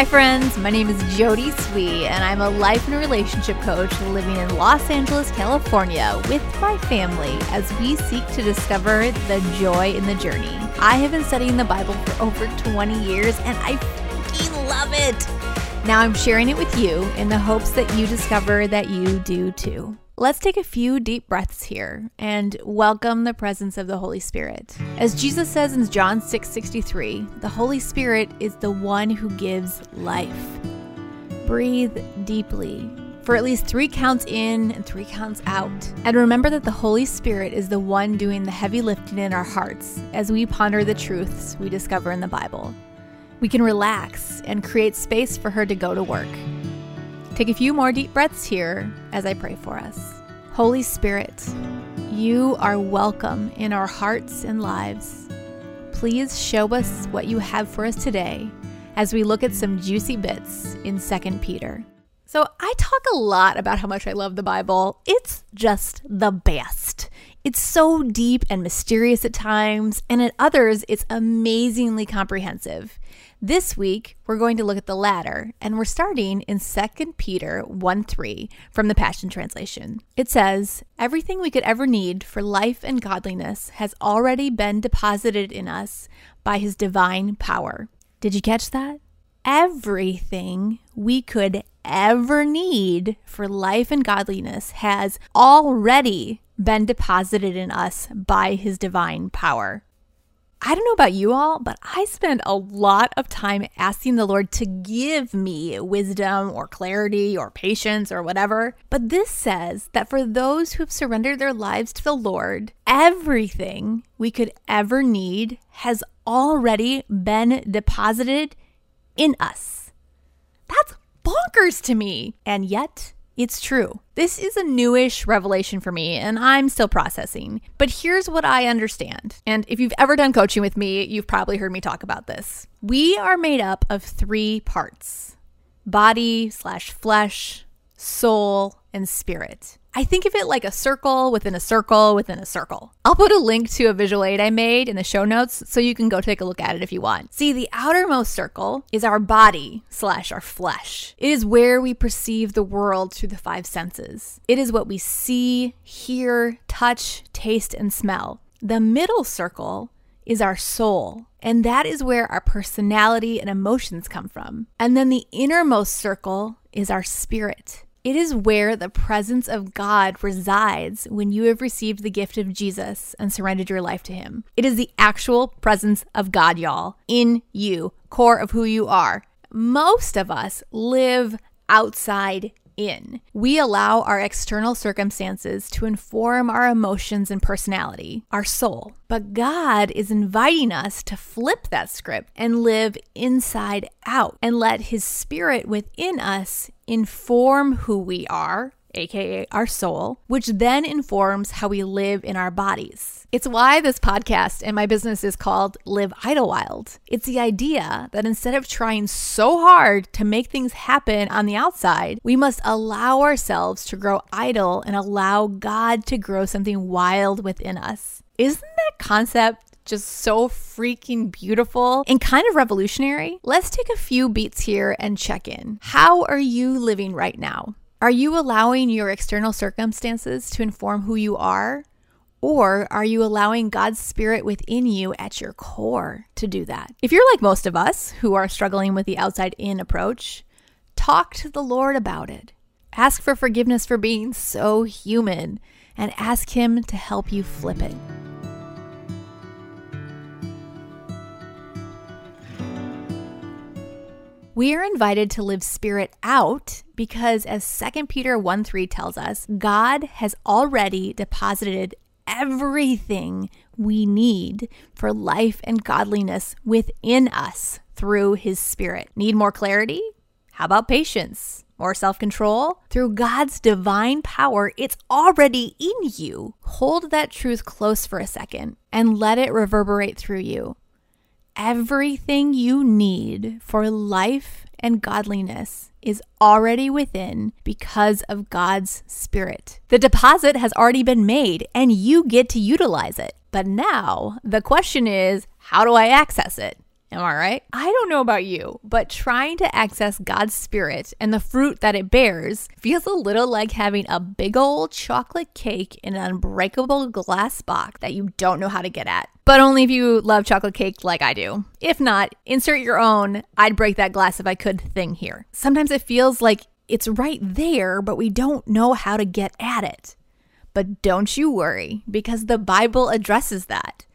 Hi, friends. My name is Jody Swee, and I'm a life and relationship coach living in Los Angeles, California, with my family as we seek to discover the joy in the journey. I have been studying the Bible for over 20 years, and I freaking love it. Now I'm sharing it with you in the hopes that you discover that you do too. Let's take a few deep breaths here and welcome the presence of the Holy Spirit. As Jesus says in John 6:63, the Holy Spirit is the one who gives life. Breathe deeply for at least 3 counts in and 3 counts out. And remember that the Holy Spirit is the one doing the heavy lifting in our hearts as we ponder the truths we discover in the Bible. We can relax and create space for her to go to work. Take a few more deep breaths here as I pray for us. Holy Spirit, you are welcome in our hearts and lives. Please show us what you have for us today as we look at some juicy bits in 2 Peter. So, I talk a lot about how much I love the Bible. It's just the best. It's so deep and mysterious at times, and at others, it's amazingly comprehensive. This week, we're going to look at the latter, and we're starting in 2 Peter 1 3 from the Passion Translation. It says, Everything we could ever need for life and godliness has already been deposited in us by his divine power. Did you catch that? Everything we could ever need for life and godliness has already been deposited in us by his divine power. I don't know about you all, but I spend a lot of time asking the Lord to give me wisdom or clarity or patience or whatever. But this says that for those who have surrendered their lives to the Lord, everything we could ever need has already been deposited in us. That's bonkers to me. And yet, it's true. This is a newish revelation for me, and I'm still processing. But here's what I understand. And if you've ever done coaching with me, you've probably heard me talk about this. We are made up of three parts body slash flesh, soul, and spirit. I think of it like a circle within a circle within a circle. I'll put a link to a visual aid I made in the show notes so you can go take a look at it if you want. See, the outermost circle is our body slash our flesh. It is where we perceive the world through the five senses. It is what we see, hear, touch, taste, and smell. The middle circle is our soul. And that is where our personality and emotions come from. And then the innermost circle is our spirit. It is where the presence of God resides when you have received the gift of Jesus and surrendered your life to Him. It is the actual presence of God, y'all, in you, core of who you are. Most of us live outside in. We allow our external circumstances to inform our emotions and personality, our soul. But God is inviting us to flip that script and live inside out and let His Spirit within us inform who we are aka our soul, which then informs how we live in our bodies. It's why this podcast and my business is called Live Idlewild. It's the idea that instead of trying so hard to make things happen on the outside, we must allow ourselves to grow idle and allow God to grow something wild within us. Isn't that concept just so freaking beautiful and kind of revolutionary. Let's take a few beats here and check in. How are you living right now? Are you allowing your external circumstances to inform who you are? Or are you allowing God's Spirit within you at your core to do that? If you're like most of us who are struggling with the outside in approach, talk to the Lord about it. Ask for forgiveness for being so human and ask Him to help you flip it. We are invited to live spirit out because, as 2 Peter 1 3 tells us, God has already deposited everything we need for life and godliness within us through his spirit. Need more clarity? How about patience? More self control? Through God's divine power, it's already in you. Hold that truth close for a second and let it reverberate through you everything you need for life and godliness is already within because of God's Spirit. The deposit has already been made and you get to utilize it. But now the question is how do I access it? Am I right? I don't know about you, but trying to access God's Spirit and the fruit that it bears feels a little like having a big old chocolate cake in an unbreakable glass box that you don't know how to get at. But only if you love chocolate cake like I do. If not, insert your own, I'd break that glass if I could thing here. Sometimes it feels like it's right there, but we don't know how to get at it. But don't you worry, because the Bible addresses that.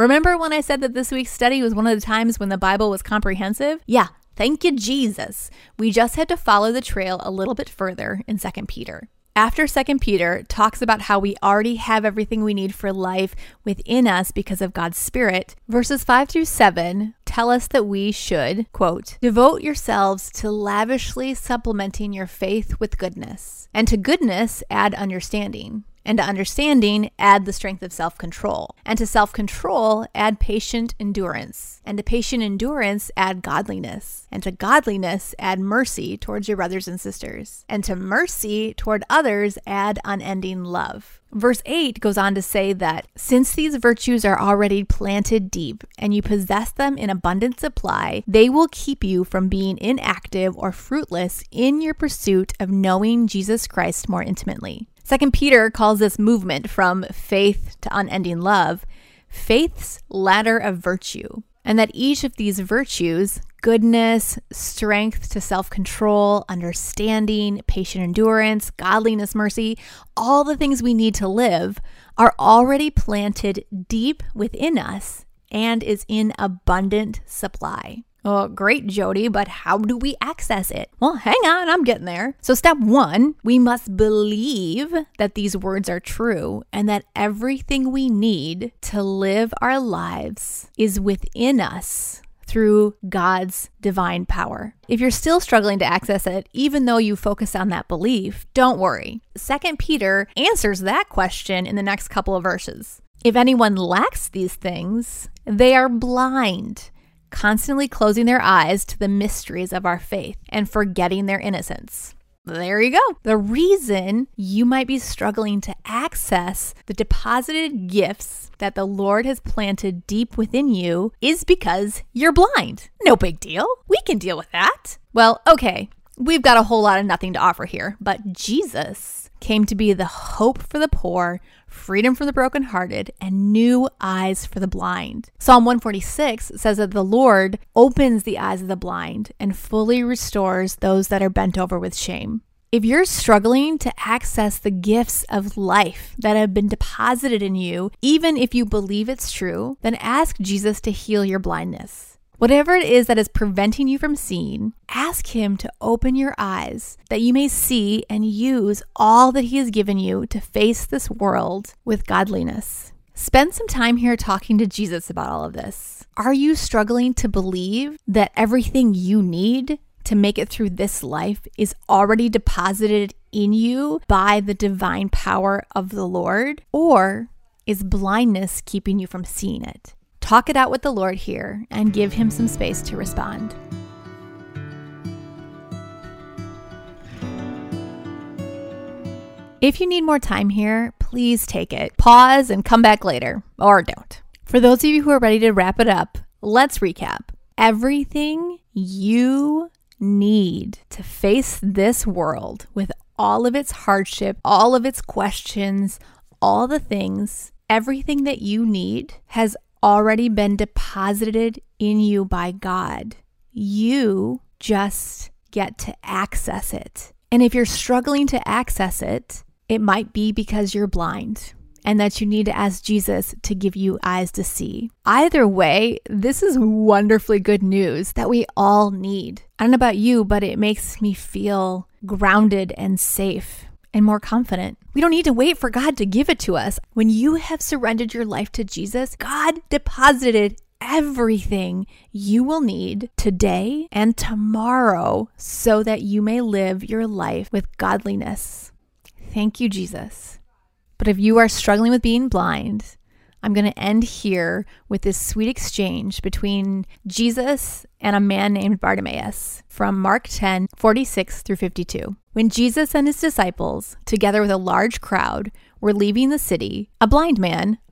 Remember when I said that this week's study was one of the times when the Bible was comprehensive? Yeah, thank you, Jesus. We just had to follow the trail a little bit further in 2 Peter. After 2 Peter talks about how we already have everything we need for life within us because of God's Spirit, verses 5 through 7 tell us that we should, quote, devote yourselves to lavishly supplementing your faith with goodness, and to goodness add understanding and to understanding, add the strength of self control. And to self control, add patient endurance. And to patient endurance, add godliness. And to godliness, add mercy towards your brothers and sisters. And to mercy toward others, add unending love. Verse 8 goes on to say that since these virtues are already planted deep and you possess them in abundant supply, they will keep you from being inactive or fruitless in your pursuit of knowing Jesus Christ more intimately. Second Peter calls this movement from faith to unending love faith's ladder of virtue, and that each of these virtues goodness, strength to self control, understanding, patient endurance, godliness, mercy all the things we need to live are already planted deep within us and is in abundant supply. Oh, great, Jody, but how do we access it? Well, hang on, I'm getting there. So, step one, we must believe that these words are true and that everything we need to live our lives is within us through God's divine power. If you're still struggling to access it, even though you focus on that belief, don't worry. Second Peter answers that question in the next couple of verses. If anyone lacks these things, they are blind constantly closing their eyes to the mysteries of our faith and forgetting their innocence. There you go. The reason you might be struggling to access the deposited gifts that the Lord has planted deep within you is because you're blind. No big deal. We can deal with that. Well, okay, we've got a whole lot of nothing to offer here, but Jesus came to be the hope for the poor freedom for the brokenhearted, and new eyes for the blind. Psalm 146 says that the Lord opens the eyes of the blind and fully restores those that are bent over with shame. If you're struggling to access the gifts of life that have been deposited in you, even if you believe it's true, then ask Jesus to heal your blindness. Whatever it is that is preventing you from seeing, ask Him to open your eyes that you may see and use all that He has given you to face this world with godliness. Spend some time here talking to Jesus about all of this. Are you struggling to believe that everything you need to make it through this life is already deposited in you by the divine power of the Lord? Or is blindness keeping you from seeing it? Talk it out with the Lord here and give Him some space to respond. If you need more time here, please take it. Pause and come back later, or don't. For those of you who are ready to wrap it up, let's recap. Everything you need to face this world with all of its hardship, all of its questions, all the things, everything that you need has already been deposited in you by God. You just get to access it. And if you're struggling to access it, it might be because you're blind and that you need to ask Jesus to give you eyes to see. Either way, this is wonderfully good news that we all need. I don't know about you, but it makes me feel grounded and safe and more confident. We don't need to wait for God to give it to us. When you have surrendered your life to Jesus, God deposited everything you will need today and tomorrow so that you may live your life with godliness. Thank you, Jesus. But if you are struggling with being blind, I'm going to end here with this sweet exchange between Jesus and a man named Bartimaeus from Mark 10 46 through 52. When Jesus and his disciples, together with a large crowd, were leaving the city, a blind man,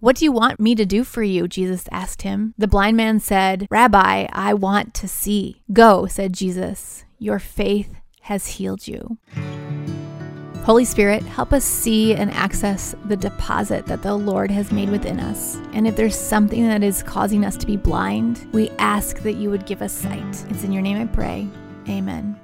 What do you want me to do for you? Jesus asked him. The blind man said, Rabbi, I want to see. Go, said Jesus. Your faith has healed you. Holy Spirit, help us see and access the deposit that the Lord has made within us. And if there's something that is causing us to be blind, we ask that you would give us sight. It's in your name I pray. Amen.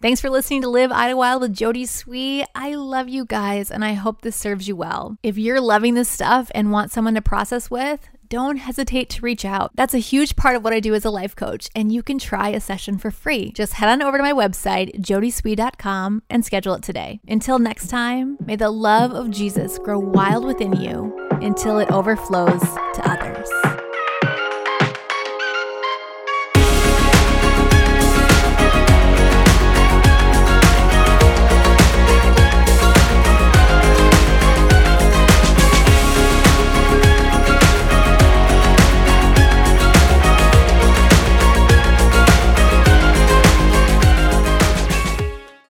Thanks for listening to Live Idlewild with Jody Swee. I love you guys and I hope this serves you well. If you're loving this stuff and want someone to process with, don't hesitate to reach out. That's a huge part of what I do as a life coach, and you can try a session for free. Just head on over to my website, jodyswee.com, and schedule it today. Until next time, may the love of Jesus grow wild within you until it overflows to others.